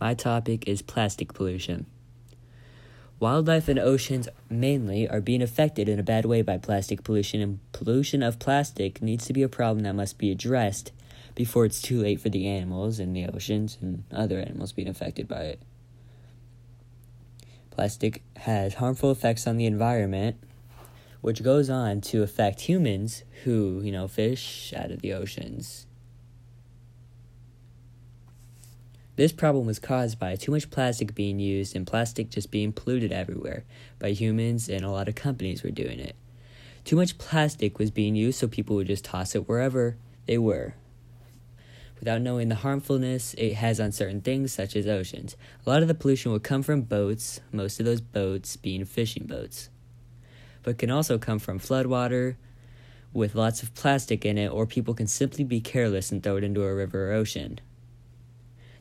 My topic is plastic pollution. Wildlife and oceans mainly are being affected in a bad way by plastic pollution, and pollution of plastic needs to be a problem that must be addressed before it's too late for the animals in the oceans and other animals being affected by it. Plastic has harmful effects on the environment, which goes on to affect humans who, you know, fish out of the oceans This problem was caused by too much plastic being used and plastic just being polluted everywhere by humans, and a lot of companies were doing it. Too much plastic was being used, so people would just toss it wherever they were. Without knowing the harmfulness it has on certain things, such as oceans. A lot of the pollution would come from boats, most of those boats being fishing boats. But can also come from floodwater with lots of plastic in it, or people can simply be careless and throw it into a river or ocean.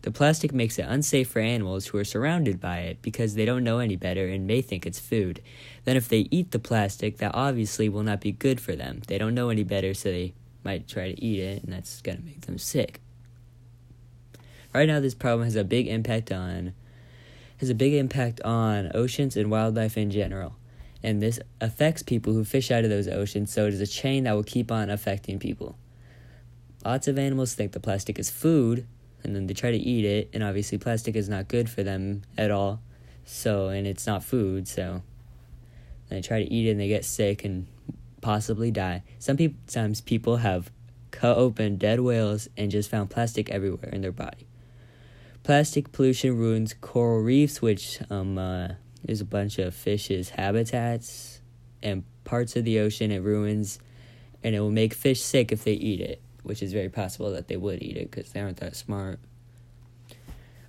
The plastic makes it unsafe for animals who are surrounded by it because they don't know any better and may think it's food. Then, if they eat the plastic, that obviously will not be good for them. They don't know any better, so they might try to eat it, and that's going to make them sick. Right now, this problem has a big impact on has a big impact on oceans and wildlife in general. And this affects people who fish out of those oceans, so it is a chain that will keep on affecting people. Lots of animals think the plastic is food, and then they try to eat it and obviously plastic is not good for them at all. So and it's not food so. They try to eat it and they get sick and possibly die. Sometimes people have cut open dead whales and just found plastic everywhere in their body. Plastic pollution ruins coral reefs which um uh, is a bunch of fishes habitats and parts of the ocean it ruins and it will make fish sick if they eat it which is very possible that they would eat it because they aren't that smart.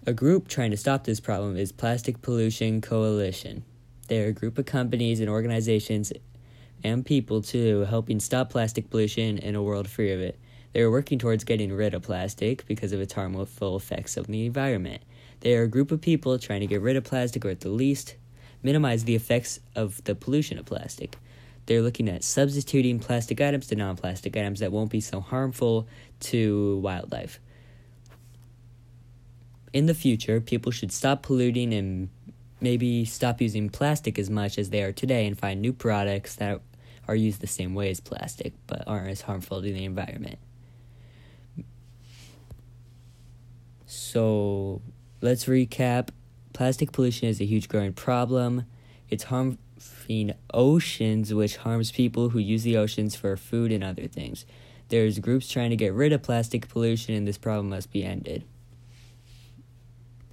A group trying to stop this problem is Plastic Pollution Coalition. They're a group of companies and organizations and people too helping stop plastic pollution in a world free of it. They are working towards getting rid of plastic because of its harmful effects on the environment. They are a group of people trying to get rid of plastic or at the least minimize the effects of the pollution of plastic. They're looking at substituting plastic items to non plastic items that won't be so harmful to wildlife. In the future, people should stop polluting and maybe stop using plastic as much as they are today and find new products that are used the same way as plastic but aren't as harmful to the environment. So, let's recap. Plastic pollution is a huge growing problem. It's harming oceans, which harms people who use the oceans for food and other things. There's groups trying to get rid of plastic pollution, and this problem must be ended.